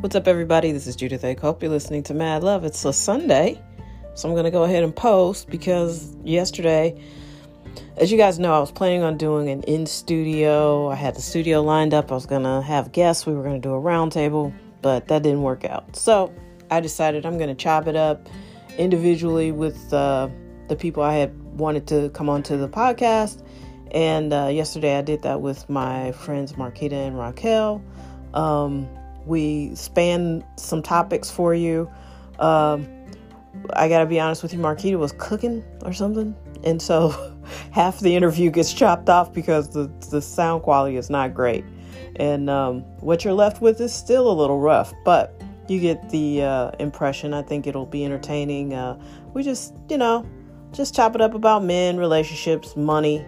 What's up, everybody? This is Judith A. Cope. You're listening to Mad Love. It's a Sunday, so I'm going to go ahead and post because yesterday, as you guys know, I was planning on doing an in studio. I had the studio lined up. I was going to have guests. We were going to do a roundtable, but that didn't work out. So I decided I'm going to chop it up individually with uh, the people I had wanted to come onto the podcast. And uh, yesterday I did that with my friends Marquita and Raquel. Um, we span some topics for you. Um, I gotta be honest with you, Marquita was cooking or something, and so half the interview gets chopped off because the the sound quality is not great, and um, what you're left with is still a little rough, but you get the uh, impression. I think it'll be entertaining. Uh, we just, you know, just chop it up about men, relationships, money,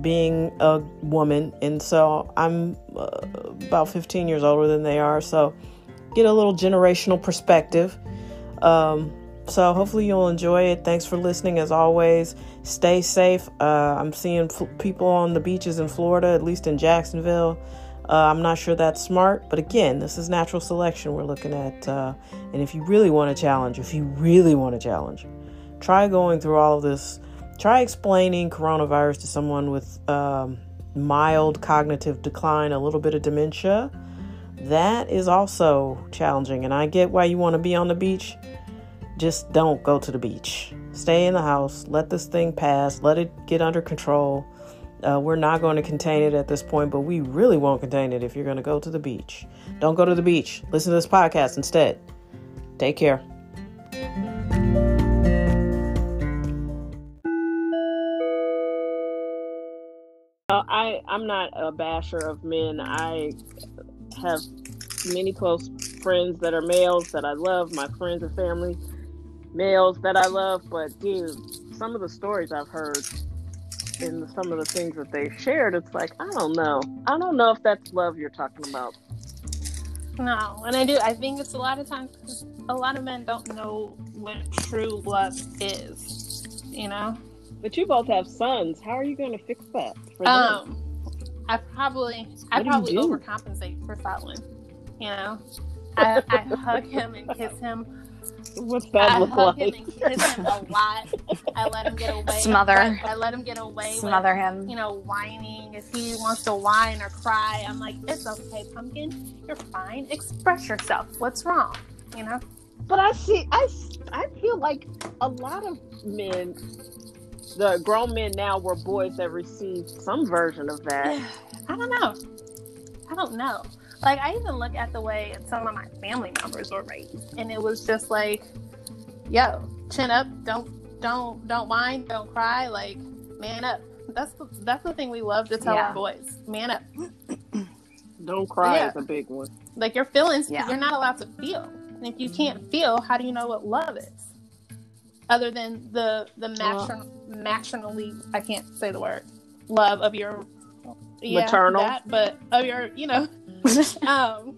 being a woman. And so I'm uh, about 15 years older than they are. So get a little generational perspective. Um, so hopefully you'll enjoy it. Thanks for listening as always. Stay safe. Uh, I'm seeing f- people on the beaches in Florida, at least in Jacksonville. Uh, I'm not sure that's smart, but again, this is natural selection we're looking at. Uh, and if you really want to challenge, if you really want to challenge, try going through all of this. Try explaining coronavirus to someone with um, mild cognitive decline, a little bit of dementia. That is also challenging. And I get why you want to be on the beach. Just don't go to the beach. Stay in the house. Let this thing pass. Let it get under control. Uh, we're not going to contain it at this point, but we really won't contain it if you're going to go to the beach. Don't go to the beach. Listen to this podcast instead. Take care. Uh, I I'm not a basher of men. I have many close friends that are males that I love. My friends and family, males that I love. But dude, some of the stories I've heard and some of the things that they've shared, it's like I don't know. I don't know if that's love you're talking about. No, and I do. I think it's a lot of times a lot of men don't know what true love is. You know. But you both have sons. How are you going to fix that? For um, I probably I probably overcompensate for Fallon. You know, I, I hug him and kiss him. What's that I look hug like? him and kiss him a lot. I let him get away. Smother. I, I let him get away. Smother with, him. You know, whining. If he wants to whine or cry, I'm like, it's okay, pumpkin. You're fine. Express yourself. What's wrong? You know. But I see, I, I feel like a lot of men, the grown men now, were boys that received some version of that. I don't know. I don't know. Like I even look at the way some of my family members were raised, and it was just like, "Yo, chin up, don't, don't, don't whine, don't cry, like, man up." That's the that's the thing we love to tell Yeah. our boys, man up. Don't cry Yeah. is a big one. Like your feelings, Yeah. you're not allowed to feel. And if you can't feel, how do you know what love is? Other than the the matron, matronally, I can't say the word, love of your yeah, Maternal? that, but of your, you know, um,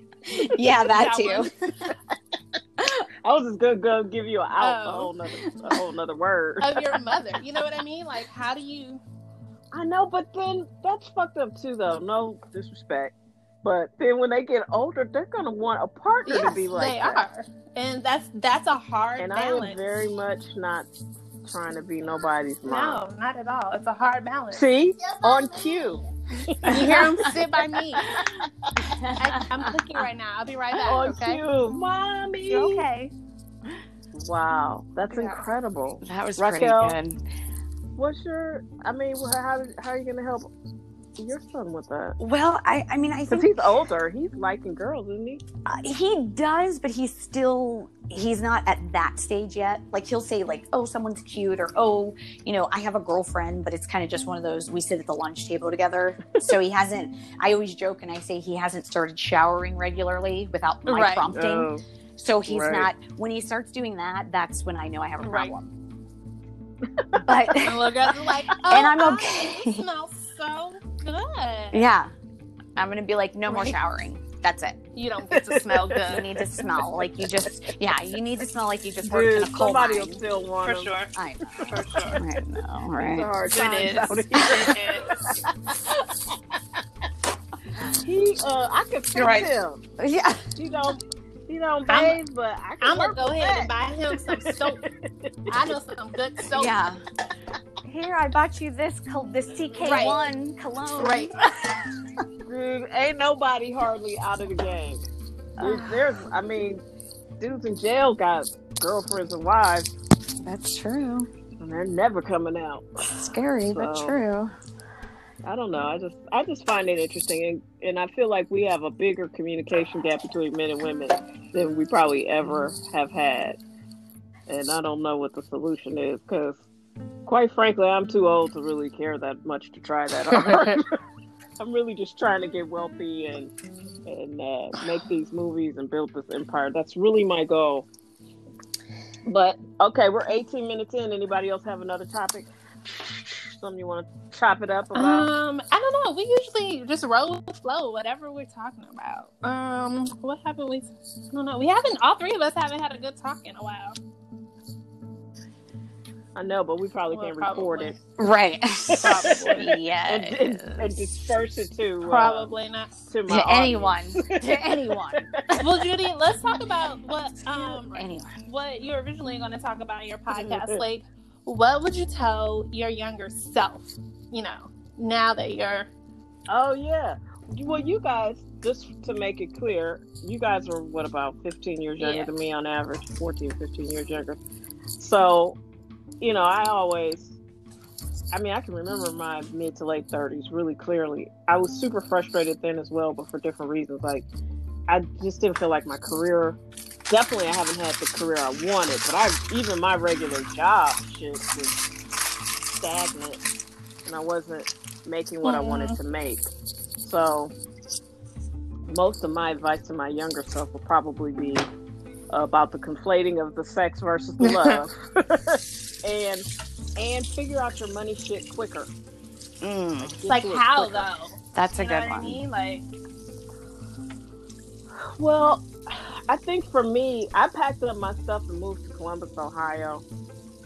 yeah, that That too. I was just gonna go give you an out, a Oh. whole nother, a whole nother word. of your mother. You know what I mean? Like, how do you? I know, but then that's fucked up too, though. No disrespect, but then when they get older, they're gonna want a partner to be like they that. are, and that's that's a hard And I am very much not trying to be nobody's mom. no, not at all. It's a hard balance. See, on cue. You hear him sit by me. I, I'm cooking right now. I'll be right back. on okay. cue, mommy. You're okay. Wow, that's Yeah. incredible. That was Raquel? pretty good. What's your? I mean, how how are you gonna help your son with that? Well, I, I mean, I Because think he's older. He's liking girls, isn't he? uh, he does, but he's still he's not at that stage yet. Like he'll say like, "Oh, someone's cute," or "Oh, you know, I have a girlfriend," but it's kind of just one of those. We sit at the lunch table together, so he hasn't. I always joke and I say he hasn't started showering regularly without my Right. prompting. Oh, So he's Right. not. When he starts doing that, that's when I know I have a Right. problem. But And look at like, oh, And I'm oh, okay. you smell so good. yeah, I'm gonna be like, no more showering. That's it. You don't get to smell good. You need to smell like you just. Yeah, you need to smell like you just worked dude, in a coal somebody mine. will still want For him. sure. I know. For sure. I know. It's a Right. hard it time is. It is. He, uh, I could fix right. him. Yeah. You know, he don't I'm- bathe, but I can I'm gonna go with ahead and buy him some soap. I know some good soap. Yeah. Here, I bought you this col- this TK1 cologne. Right. Dude, ain't nobody hardly out of the game. There's, there's, I mean, dudes in jail got girlfriends and wives, That's true. and they're never coming out. Scary, but true. I don't know. I just, I just find it interesting, and, and I feel like we have a bigger communication gap between men and women than we probably ever have had. And I don't know what the solution is because, quite frankly, I'm too old to really care that much to try that hard. I'm really just trying to get wealthy and and uh, make these movies and build this empire. That's really my goal. But okay, we're 18 minutes in. Anybody else have another topic? Something you want to chop it up about? Um, I don't know. We usually just roll with the flow, whatever we're talking about. Um, what haven't we? I don't know. We haven't. All three of us haven't had a good talk in a while. I know, but we probably Well, can record probably. it Right. Probably. yes. and, and, and disperse it to uh, Probably not. to my to anyone. to anyone. Well, Judy, let's talk about what um anyone. what you were originally going to talk about in your podcast. Like, what would you tell your younger self? You know, now that you're Oh yeah. Well, you guys, just to make it clear, you guys are what about 15 years younger Yeah. than me on average, 14, 15 years younger. So, you know, I always, I mean, I can remember my mid to late 30s really clearly. I was super frustrated then as well, but for different reasons. Like, I just didn't feel like my career. Definitely, I haven't had the career I wanted, but I even my regular job shit was stagnant, and I wasn't making what I wanted mm-hmm. to make. So, most of my advice to my younger self will probably be about the conflating of the sex versus the love, and and figure out your money shit quicker. Mm, like, to it how quicker. though? that's a You know good what I one. mean? Like, Well, I think for me, I packed up my stuff and moved to Columbus, Ohio,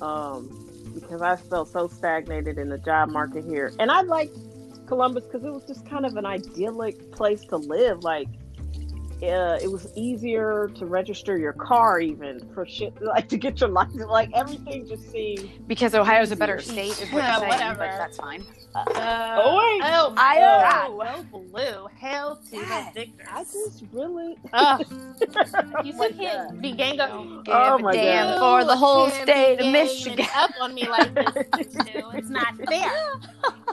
um, because I felt so stagnated in the job market here. And I liked Columbus because it was just kind of an idyllic place to live. Like, uh, it was easier to register your car, even for shit, like to get your license. Like everything just seemed. Because Ohio's a better state, is what Yeah, you're saying, whatever. but that's fine. uh, Oh, wait. oh, I- oh, well, blue, hell to Yes. the victors. I just really. Ugh, you Oh my can't be gang up. Give Oh my damn God. for the whole state be of ganging Michigan. up on me like this. too. It's not fair.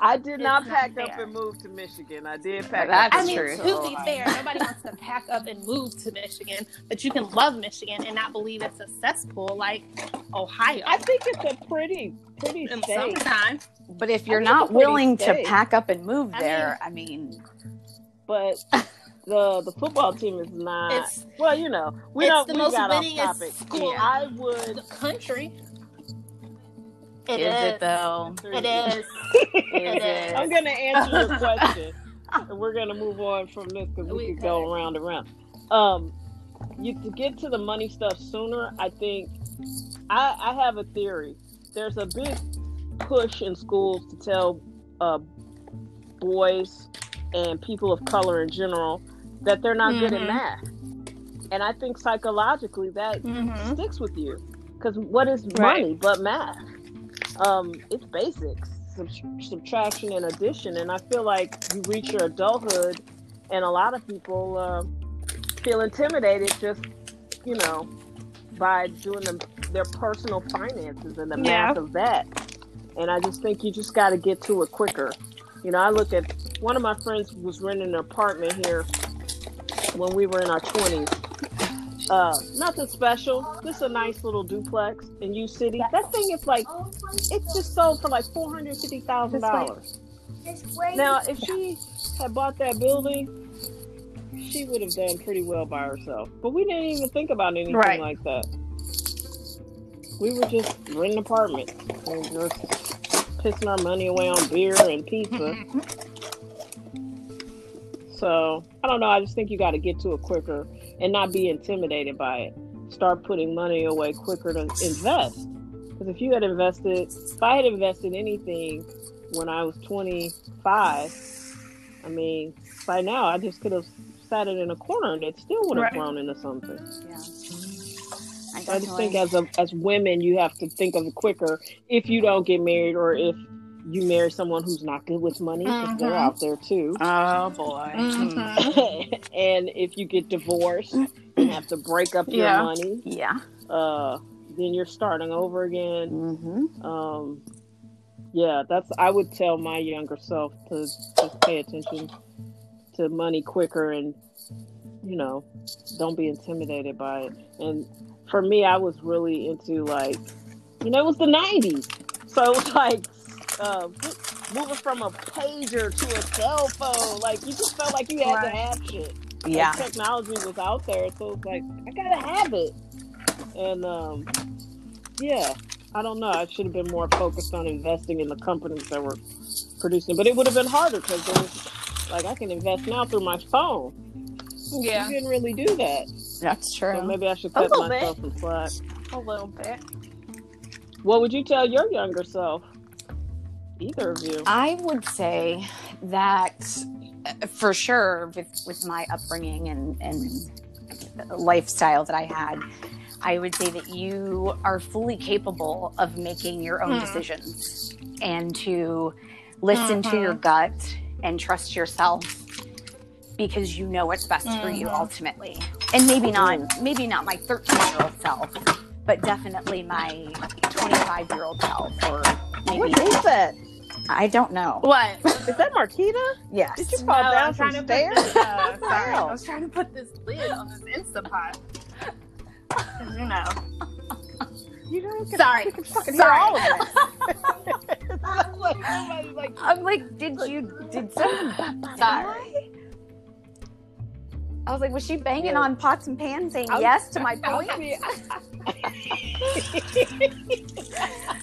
I did It's not not pack up and move to Michigan. I did pack That's up. I and mean, true. move to to be Ohio. fair, nobody wants to pack up and move to Michigan, but you can love Michigan and not believe it's a cesspool like Ohio I think it's a pretty, pretty in state. summertime. But if you're not a pretty willing to pack up and move I there, I mean, But the the football team is not. It's well, you know, we it's don't. the we most got off winningest topic. school. I would. the country. It is is. it though? It is. Is It is. I'm gonna answer your question, and we're gonna move on from this because we, We could go around and around. Um, you to get to the money stuff sooner. I think I, I have a theory. There's a big push in schools to tell uh, boys and people of color in general that they're not good at Mhm. math, and I think psychologically that Mhm. sticks with you because what is Right. money but math um it's basics sub- subtraction and addition and i feel like you reach your adulthood and a lot of people uh, feel intimidated just you know by doing them, their personal finances and the Yeah. math of that. And i just think you just got to get to it quicker. You know i look at one of my friends was renting an apartment here when we were in our 20s uh, nothing special. Just a nice little duplex in U City. That thing is like, it's just sold for like four hundred fifty thousand dollars. Now, if she had bought that building, she would have done pretty well by herself. But we didn't even think about anything Right. like that. We were just renting apartments and just pissing our money away on beer and pizza. So I don't know. I just think you got to get to it quicker and not be intimidated by it. Start putting money away quicker to invest. Because if you had invested, if I had invested anything when I was 25, I mean, by now I just could have sat it in a corner and it still would have Right. grown into something. Yeah. I I just think as a, as women, you have to think of it quicker if you don't get married or if you marry someone who's not good with money because they're Mhm. out there too. Oh boy. Mhm. and if you get divorced and have to break up your Yeah. money, Yeah. uh, then you're starting over again. Mm-hmm. Um, yeah, that's. I would tell my younger self to just pay attention to money quicker and you know, don't be intimidated by it. And for me, I was really into like, you know, it was the '90s, so it was like uh, moving from a pager to a cell phone. Like you just felt like you had to Right. have shit. Like, Yeah. technology was out there, so it's like I gotta have it. And um, yeah, I don't know. I should have been more focused on investing in the companies that were producing, but it would have been harder because it was like I can invest now through my phone. Yeah, You didn't really do that, That's true. so maybe I should A cut little myself some slack. a little bit. What would you tell your younger self? Either of you. I would say that uh, for sure, with with my upbringing and and lifestyle that I had, I would say that you are fully capable of making your own Hmm. decisions and to listen to Mhm. your gut and trust yourself because you know what's best for you Mhm. ultimately. And maybe not maybe not my 13 year old self, but definitely my 25 year old self or maybe What is that? I don't know. What? Is that Marquita? Yes. Did you fall No, down I'm some stairs? this. Uh, sorry. I was trying to put this lid on this Instapot. 'Cause, You know. You don't get Sorry. You can fucking Sorry. hear all of it. Like like, I'm like, did you did someone die? Sorry. I was like, was she banging Yeah. on pots and pans saying I was- yes to my I point? mean,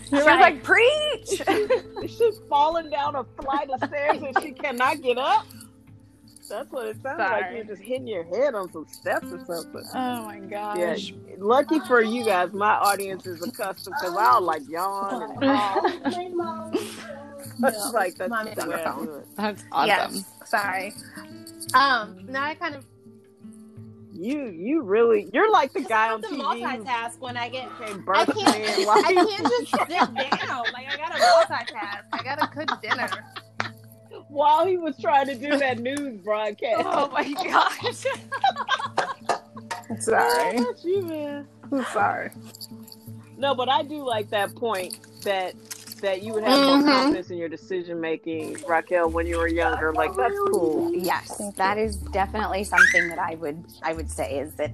She was like, preach. She's falling down a flight of stairs and she cannot get up. That's what it sounds like. You're just hitting your head on some steps or something. oh my gosh. Yeah, lucky for you guys, my audience is accustomed because I'll like yawn and cough. It's like that's Mommy's the on way the I phone. do it. That's Yes. Sorry. Um. Now I kind of You, you really, you're like the guy on to TV multitask when I get. came I can't. in. I can't just sit down. Like I gotta multitask. I gotta cook dinner. while he was trying to do that news broadcast. Oh my gosh. Sorry. That's you, man. I'm sorry. No, but I do like that point that that you would have Mhm. more confidence in your decision making, Raquel, when you were younger. Like that's cool. Yes, Thank that is definitely something that I would I would say is that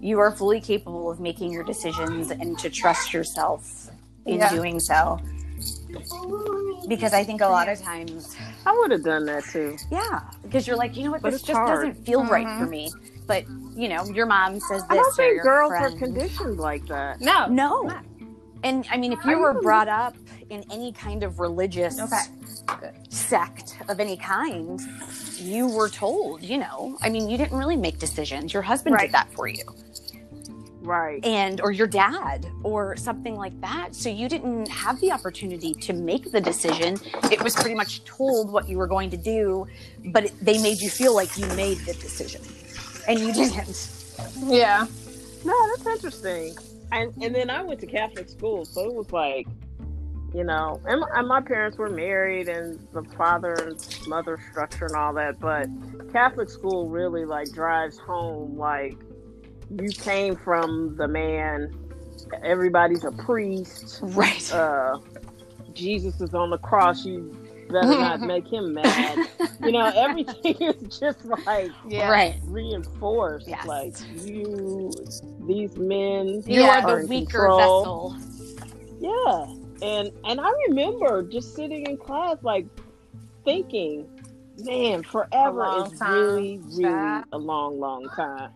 you are fully capable of making your decisions and to trust yourself in Yeah. doing so. Because I think a lot of times, I would have done that too. yeah, because you're like, you know what, But this just hard. doesn't feel right Mhm. for me. But you know, your mom says this. I don't think your girls friend. are conditioned like that. No. No. And I mean, if you were brought up in any kind of religious Okay. sect of any kind, you were told, you know, I mean, you didn't really make decisions. Your husband Right. did that for you. Right. And, or your dad, or something like that. So you didn't have the opportunity to make the decision. It was pretty much told what you were going to do, but it, they made you feel like you made the decision. And you didn't. Yeah. No, that's interesting. And and then I went to Catholic school, so it was like, you know, and, my- and my parents were married, and the father and mother structure and all that. But Catholic school really like drives home like you came from the man. Everybody's a priest. Right. Uh, Jesus is on the cross. You better not make him mad. You know, everything is just like Yeah. Right. reinforced. Yes. Like you, these men. You Yeah. are in the weaker control. vessel. Yeah, and and I remember just sitting in class, like thinking, man, forever is time. really, really Yeah. a long, long time.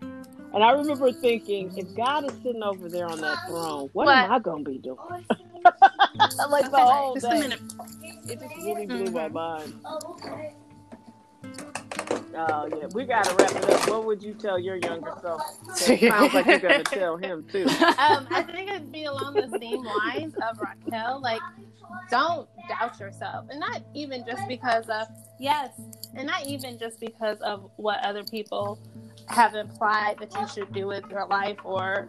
And I remember thinking, if God is sitting over there on that throne, what, am I gonna be doing? like the whole Just a day. minute. It just really blew my Mhm. mind. Oh yeah, we gotta wrap it up. What would you tell your younger self? It sounds like you're gonna tell him too. um, I think it'd be along the same lines of Raquel. Like, don't doubt yourself, and not even just because of yes, and not even just because of what other people have implied that you should do with your life or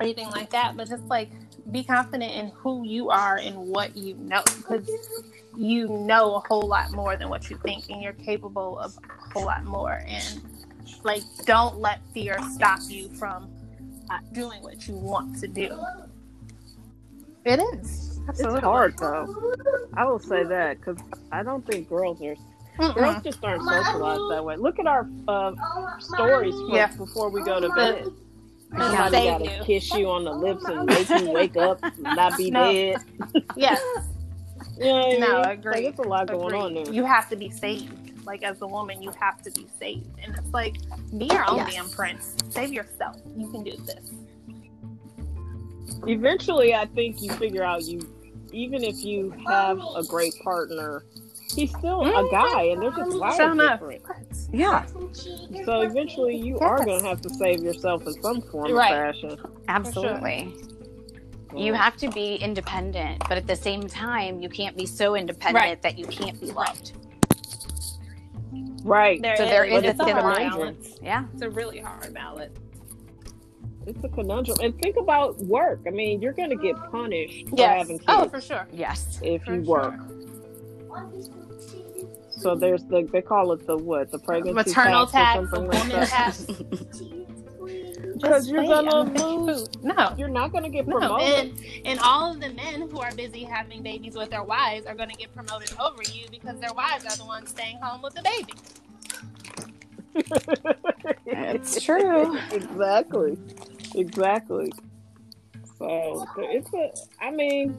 anything like that, but just like be confident in who you are and what you know because you know a whole lot more than what you think and you're capable of a whole lot more and like don't let fear stop you from uh, doing what you want to do it is Absolutely. It's hard though. I will say that because I don't think girls are. Mm-mm. Girls just aren't socialized that way. Look at our uh, stories yeah. before we go to bed. Somebody got to kiss you on the lips and make you wake up, not be no. dead. yes. yeah, no, I agree. Like, it's a lot agree. going on there. You have to be saved. Like as a woman, you have to be saved, and it's like be your own yes. damn prince. Save yourself. You can do this eventually i think you figure out you even if you have a great partner he's still a mm-hmm. guy and they're just wired different yeah so eventually you yes. are going to have to save yourself in some form right. of fashion absolutely sure. you have to be independent but at the same time you can't be so independent right. that you can't be loved right there so is. there is a thin balance yeah it's a really hard balance it's a conundrum. And think about work. I mean, you're going to get punished for having oh, kids. Oh, for sure. Yes. If for you work. So there's the they call it the what the pregnancy maternal tax, tax something like tax. Because you're gonna lose. No, you're not gonna get promoted. No. And, and all of the men who are busy having babies with their wives are gonna get promoted over you because their wives are the ones staying home with the baby. It's true. exactly. Exactly. So it's a. I mean,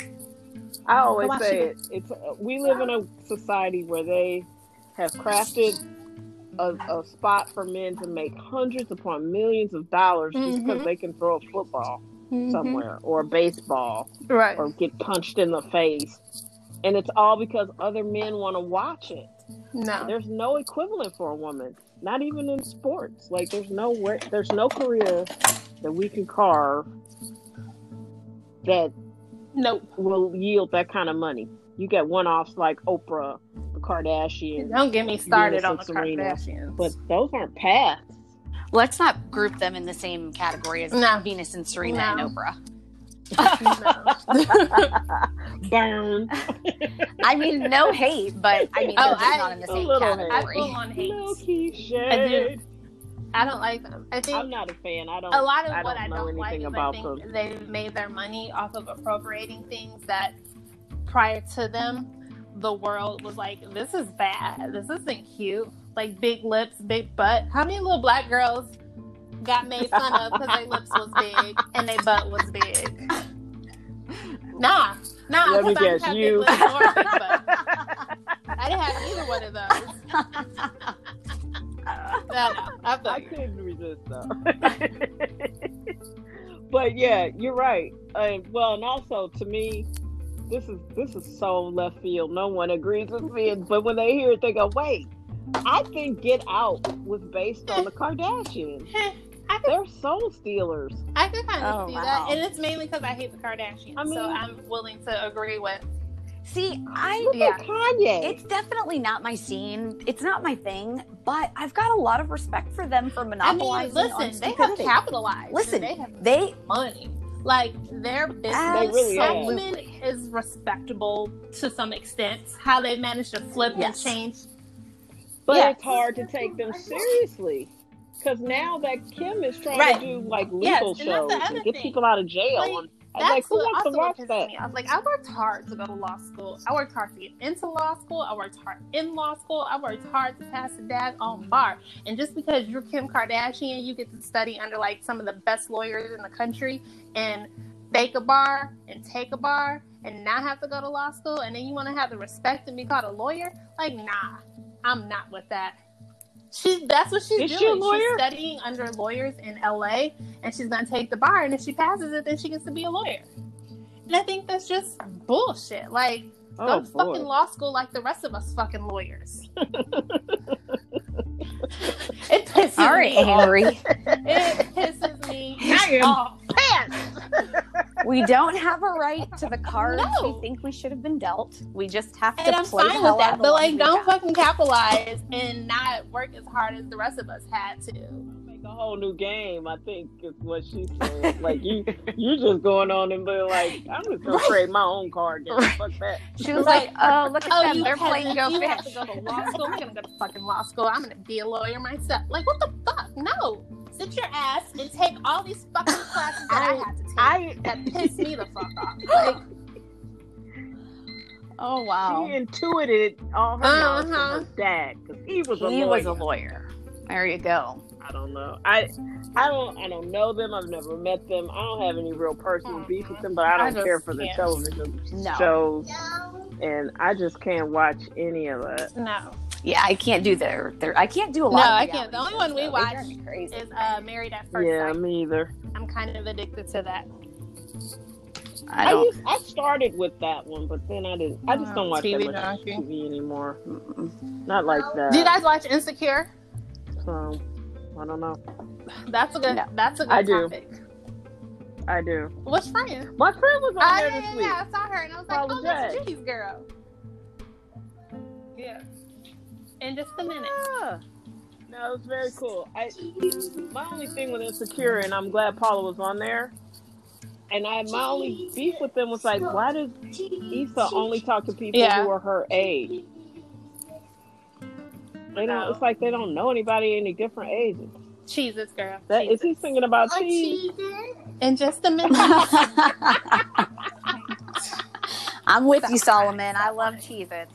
I always say it. It's a, we live in a society where they have crafted a, a, spot for men to make hundreds upon millions of dollars mm-hmm. just because they can throw a football mm-hmm. somewhere or a baseball, right? Or get punched in the face, and it's all because other men want to watch it. No, there's no equivalent for a woman. Not even in sports. Like there's no there's no career that we can carve that nope. will yield that kind of money. You get one offs like Oprah, the Kardashians. Don't get me started on the Serena, Kardashians. But those aren't paths. Let's not group them in the same category as no. Venus and Serena no. and Oprah. Burn. I mean, no hate, but I mean, oh, they're not in the same category. I full on hate. I do. I don't like them. I think I'm not a fan. I don't. A lot of I what don't I don't like is I think them. they've made their money off of appropriating things that prior to them, the world was like, "This is bad. This isn't cute." Like big lips, big butt. How many little black girls got made fun of because their lips was big and their butt was big? Nah, nah. Let me guess, you. I didn't have either one of those. I, I couldn't resist though. but yeah, you're right. Uh, well, and also to me, this is this is so left field. No one agrees with me, but when they hear it, they go, "Wait, I think Get Out was based on the Kardashians." They're soul stealers. I can kind of oh, see wow. that, and it's mainly because I hate the Kardashians. I mean, so I'm willing to agree with See, I Look yeah, Kanye. It's definitely not my scene. It's not my thing, but I've got a lot of respect for them for monopolizing. I mean, listen, they have capitalized. Listen, they have they money. Like their business really is respectable to some extent. How they managed to flip yes. and change. But yes. it's hard to take them seriously because now that Kim is trying right. to do like legal yes, shows and, and get people out of jail. Like, that's like, who wants to watch that? Me. I was like, I worked hard to go to law school. I worked hard to get into law school. I worked hard in law school. I worked hard to pass the dag on bar. And just because you're Kim Kardashian, you get to study under like some of the best lawyers in the country and fake a bar and take a bar and not have to go to law school, and then you want to have the respect and be called a lawyer? Like, nah, I'm not with that. She that's what she's Is doing. She she's studying under lawyers in LA and she's gonna take the bar and if she passes it then she gets to be a lawyer. And I think that's just bullshit. Like oh, go to fucking law school like the rest of us fucking lawyers. it pisses All right, me Henry. off. It pisses me off. Pants. we don't have a right to the cards No. we think we should have been dealt. We just have to And I'm play the fine with that. But like don't got. fucking capitalize and not work as hard as the rest of us had to. Make a whole new game. I think is what she said. like you, you just going on and being like, I'm just gonna create my own card game. Fuck that. She was like, "Oh, look at Oh, them! They're playing Go you have to go to law school. I'm gonna go to fucking law school. I'm gonna be a lawyer myself. Like what the fuck? No. Sit your ass and take all these fucking classes that I, I- had to take. I that piss me the fuck off. Like, Oh wow! she wow, intuited all her knowledge from Uh-huh. her dad because he was a he lawyer. was a lawyer. There you go. I don't know. I I don't I don't know them. I've never met them. I don't have any real personal beef with them, but I I don't just care for the can't. television No. shows, and I just can't watch any of it. no. Yeah, I can't do their. their I can't do a lot. No, of I can't. The only one we though. Watch crazy. Is uh, married at first Yeah, sight. me either. I'm kind of addicted to that. I I, don't. used, I started with that one, but then I didn't. I just don't watch TV that much junkie. TV anymore. Mm-mm. Not like that. Do you guys watch Insecure? So I don't know. That's a good. No. That's a good I do. topic. I do. What's friend? My friend was on Oh, there yeah, this yeah, week. yeah, I saw her and I was like, oh, that's Jay. Jimmy's girl. Yeah. In just a minute. Yeah. No, it was very cool. I my only thing with Insecure, and I'm glad Paula was on there. And I my only beef with them was like, why does Issa only talk to people Yeah. who are her age? They don't. It's like they don't know anybody any different ages. Jesus, girl. Is he singing about cheese? In just a minute. I'm with you, Solomon. I love Cheez-Its.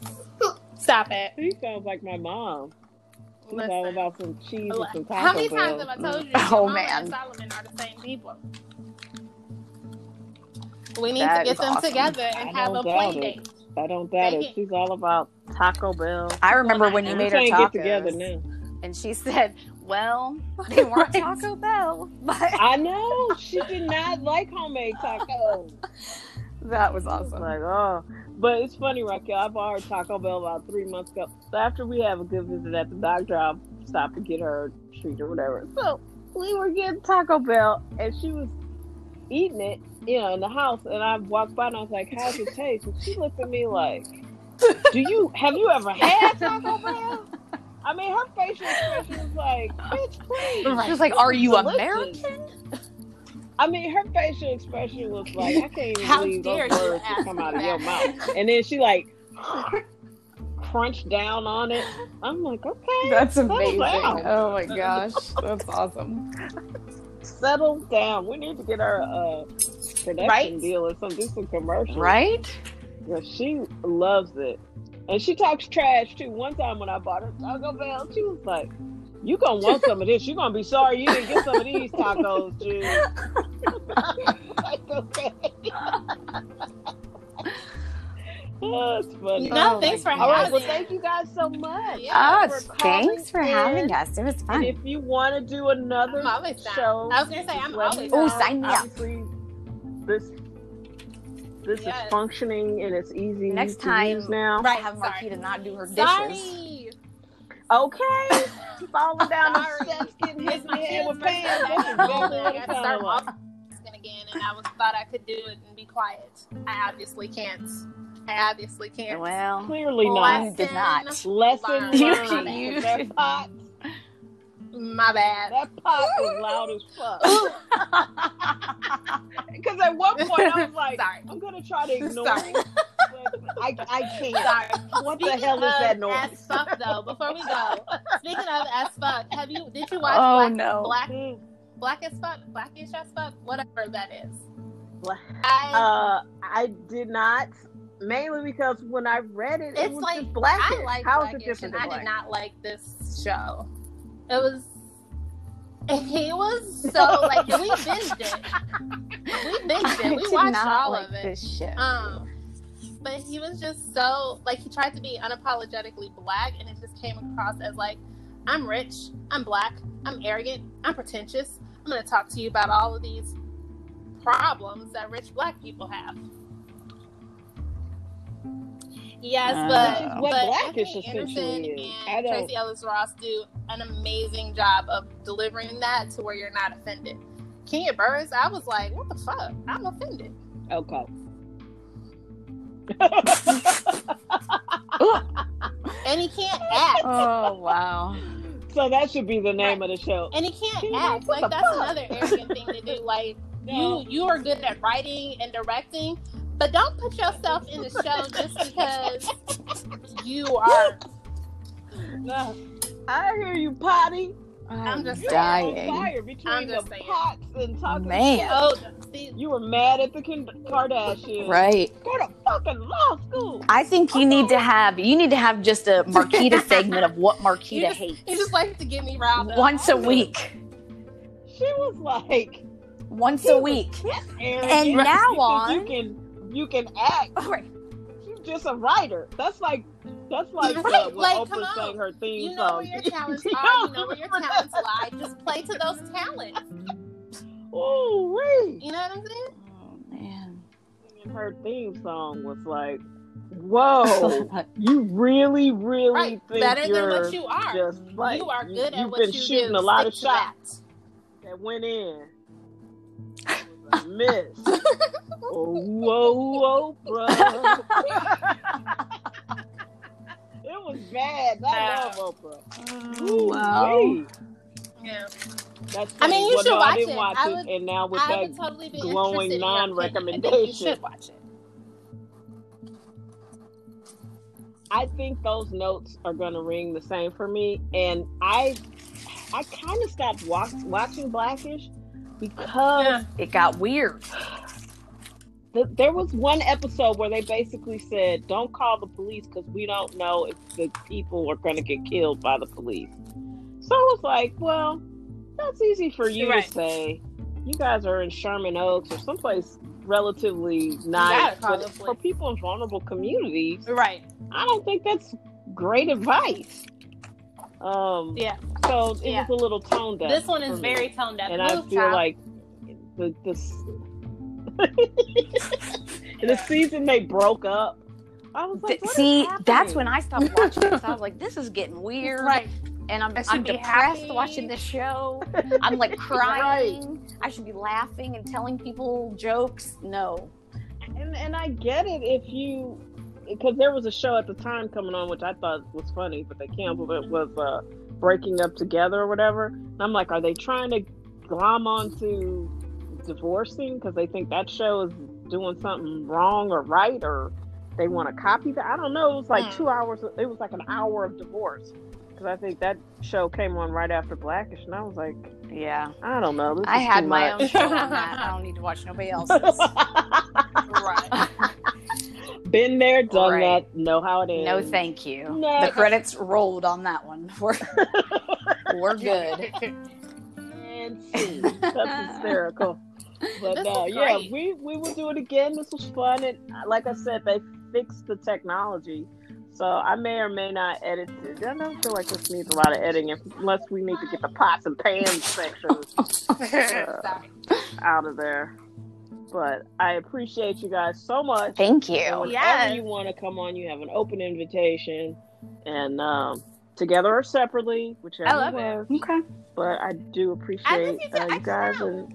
Stop it. He sounds like my mom. She's all Listen. about some cheese and some Taco How many Bell. times have I told you? Mm. Oh, your mama man. And Solomon are the same people. We need That to get them awesome. together I and have a don't play date. I don't doubt Thank it. you. She's all about Taco Bell. I remember when you I- We made her can't tacos, get together now. and she said, "Well, they weren't Right. Taco Bell, but I know she did not like homemade tacos. that was I was awesome." like, oh, but it's funny, Raquel. I bought her Taco Bell about three months ago. So after we have a good visit at the doctor, I'll stop to get her a treat or whatever. So we were getting Taco Bell, and she was eating it, you know, in the house. And I walked by and I was like, "How's it taste?" And she looked at me like, "Do you have you ever had Taco Bell?" I mean, her facial expression was like, "Bitch, please." She was like, "Are you Delicious. American?" I mean, her facial expression was like, I can't even How believe dare those words ask that come out of your mouth. And then she like crunched down on it. I'm like, okay, That's amazing. down. Oh my gosh, that's awesome. settle down. We need to get our a production Right? deal or some do some commercials. Right? Yeah, she loves it, and she talks trash too. One time when I bought her Taco Bell, she was like. You gonna want some of this? You're gonna be sorry you didn't get some of these tacos, Jude. like, okay. oh, it's funny. No, Oh thanks for my All right, having well, thank you guys so much. Yeah. Ah, for thanks for in. having us. It was fun. And if you want to do another I'm always down. show, I was gonna say I'm let always me Oh, sign me up. Obviously, This this Yes. is functioning and it's easy Next to time- use now. Right, have sorry. Marquita not do her dishes. Sorry. Okay, falling down the Sorry. steps, getting hit in the my head with first pans. time That's back exactly and it I sounded start like. off again, and I was thought I could do it and be quiet. I obviously can't. I obviously can't. Well, Clearly you not. did not. Lesson Learn. learned. You- because that pot, My bad. that pop was loud as fuck. Because at one point I was like, Sorry. I'm gonna try to ignore Sorry. it, but I, I can't. Sorry. What the hell is that noise? As fuck though. Before we go, speaking of as fuck, have you did you watch Oh, Black, no. Black Mm. Black as fuck, Blackish as fuck, whatever that is? I Uh, I did not, mainly because when I read it, it It's was like- just black. I like How is it different I did not like this show. It was. He was so like we binged it. We binged it. We watched all like of it. this shit. Um, but he was just so like he tried to be unapologetically black, and it just came across as like, I'm rich, I'm black, I'm arrogant, I'm pretentious. I'm going to talk to you about all of these problems that rich black people have. Yes, Uh, but, Which is what but Blackish Anthony essentially Anderson and Tracee Ellis Ross do an amazing job of delivering that to where you're not offended. Kenya Barris, I was like, what the fuck? I'm offended. Okay. And he can't act. Oh wow. so that should be the name of the show. And he can't Kenya act. Like that's fuck? another arrogant thing to do. Like No. you you are good at writing and directing, but don't put yourself in the show just because you are No. I hear you, Potty. I'm just You saying. were on dying. fire between I'm the just saying. pots and talking. Man. oh You were mad at the Kim- Kardashians. Right. Go to fucking law school. I think you need to have you need to have just a Marquita segment of what you Marquita just, hates you just like to get me riled up. once a week. She was like, Once a week. And now on- you can you can act. Right. She's just a writer. That's like that's like uh, Right, what like, Oprah come on. sang her theme You know song. where your talents are. You know where your talents lie. Just play to those talents. Ooh, wee. You know what I'm saying? Oh man. And her theme song was like, "Whoa, you really, really Right. think Better than you're what you are. just like you are good at what you've been shooting do. a lot of Stick to that. shots that went in." It was a miss. Oh, whoa, Oprah. it was bad. I love Oprah. Oh, wow. Ooh-wee. Yeah. That's I mean, you well, should no, watch I didn't it. watch I it, would- and now with I that would totally be glowing interested in your opinion. I think non-recommendation. You should watch it. I think those notes are going to ring the same for me, and I, I kind of stopped watch, watching Blackish because Yeah. It got weird. Th- there was one episode where they basically said, "Don't call the police because we don't know if the people are going to get killed by the police." So I was like, "Well, that's easy for you Right. to say. You guys are in Sherman Oaks or someplace relatively nice, call but for people in vulnerable communities, Right. I don't think that's great advice." Um, Yeah. So it Yeah. was a little tone deaf. This one is very tone deaf. and I feel child. like the this the season they broke up. I was like, Th- what is See, that's when I stopped watching it. I was like, this is getting weird. right. And I'm, I'm depressed happy. watching this show. I'm like crying. I should be laughing and telling people jokes. No. and and I get it if you because there was a show at the time coming on which I thought was funny, but they canceled it. Was uh, Breaking Up Together or whatever. And I'm like, are they trying to glom onto divorcing because they think that show is doing something wrong or right or they want to copy that? I don't know. It was like Hmm. two hours. It was like an hour of divorce because I think that show came on right after Blackish, and I was like, Yeah. I don't know. This I had my much. own show on that. I don't need to watch nobody else's. Right. Been there, done Right. that. Know how it is. No, thank you. No. The credits rolled on that one. We're, we're good. and see. That's hysterical. But This uh, yeah, we we will do it again. This was fun, and uh, like I said, they fixed the technology, so I may or may not edit it. I don't feel like this needs a lot of editing, unless we need to get the pots and pans section Sorry. out of there. But I appreciate you guys so much. Thank And you. whenever Yes. you want to come on, you have an open invitation, and um, together or separately, whichever I love it. works. Okay. But I do appreciate miss you, uh, you guys, I and.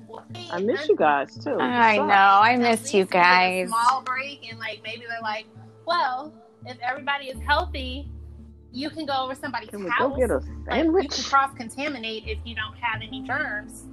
I miss you guys too. I Sucks. know. I miss you least a guys. Small break, and like maybe they're like, well, if everybody is healthy, you can go over somebody's Can we house. go get a Like, you can cross contaminate if you don't have any germs.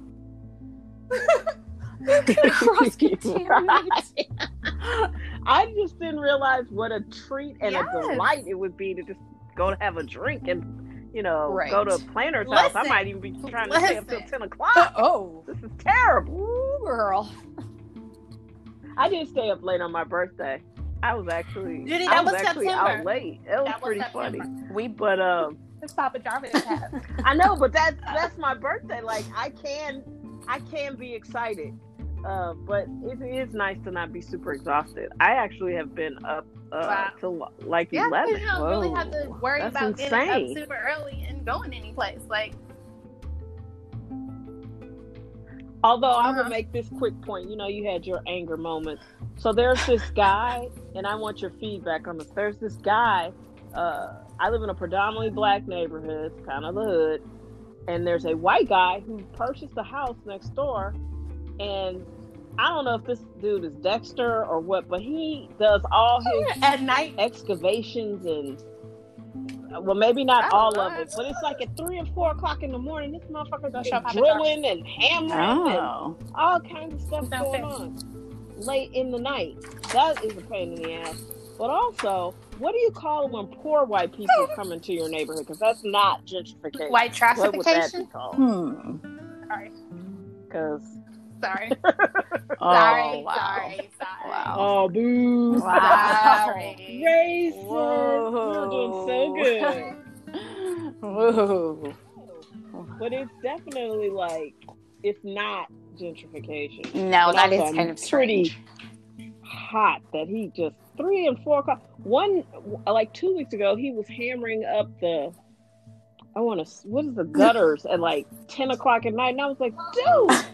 Cross contaminate. I just didn't realize what a treat and a delight it would be to just go to have a drink and you know Right. go to a Planner's house. I might even be trying to stay up till ten o'clock. oh. This is terrible. Ooh, girl. I did stay up late on my birthday. I was actually Judy, I that was was actually September. out late. It was That was pretty September. funny. We But um It's Papa Jarvis' hat. I know, but that's that's my birthday. Like I can, I can be excited, uh, but it is nice to not be super exhausted. I actually have been up uh, Wow. till like yeah, eleven. you don't really have to Whoa, worry that's about getting insane. up super early and going anyplace. Like, Although I will Uh-huh. make this quick point. You know, you had your anger moments. So there's this guy, and I want your feedback on this. There's this guy. Uh, I live in a predominantly black neighborhood, kind of the hood, and there's a white guy who purchased a house next door, and I don't know if this dude is Dexter or what, but he does all his At night. excavations and well, maybe not Oh, all of it, but it's like at three and four o'clock in the morning. This motherfucker Go is drilling and hammering and Oh. all kinds of stuff Don't going fit. on late in the night. That is a pain in the ass. But also, what do you call when poor white people come into your neighborhood? Because that's not gentrification. White what would that be called? Hmm. Sorry. Because Sorry. Oh, sorry. wow. Sorry. Sorry. Wow. oh, boo! Wow. Sorry. Racist. You're doing so good. Whoa. But it's definitely like it's not gentrification. No, But that is kind of pretty strange. hot that he just three and four o'clock. One like two weeks ago, he was hammering up the. I want to. What is the gutters at like ten o'clock at night? And I was like, dude.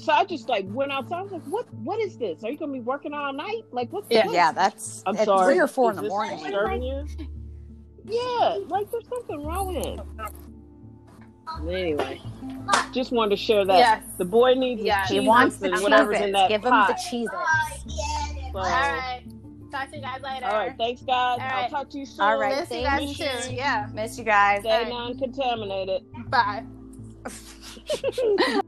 So I just like went outside. I was like, "What? What is this? Are you gonna be working all night? Like, what's Yeah. what- Yeah, that's I'm at sorry. three or four Is in the this morning. Disturbing you? Yeah, like there's something wrong with it. Anyway, just wanted to share that. Yes. The boy needs Yeah. He wants the and whatever's in Cheez-Its. that Give him pot. the Cheez-Its. So- All right. Talk to you guys later. All right, thanks guys. All I'll right. talk to you soon. All right, Miss you guys you. too. Yeah. Miss you guys. Stay All right. non-contaminated. Bye.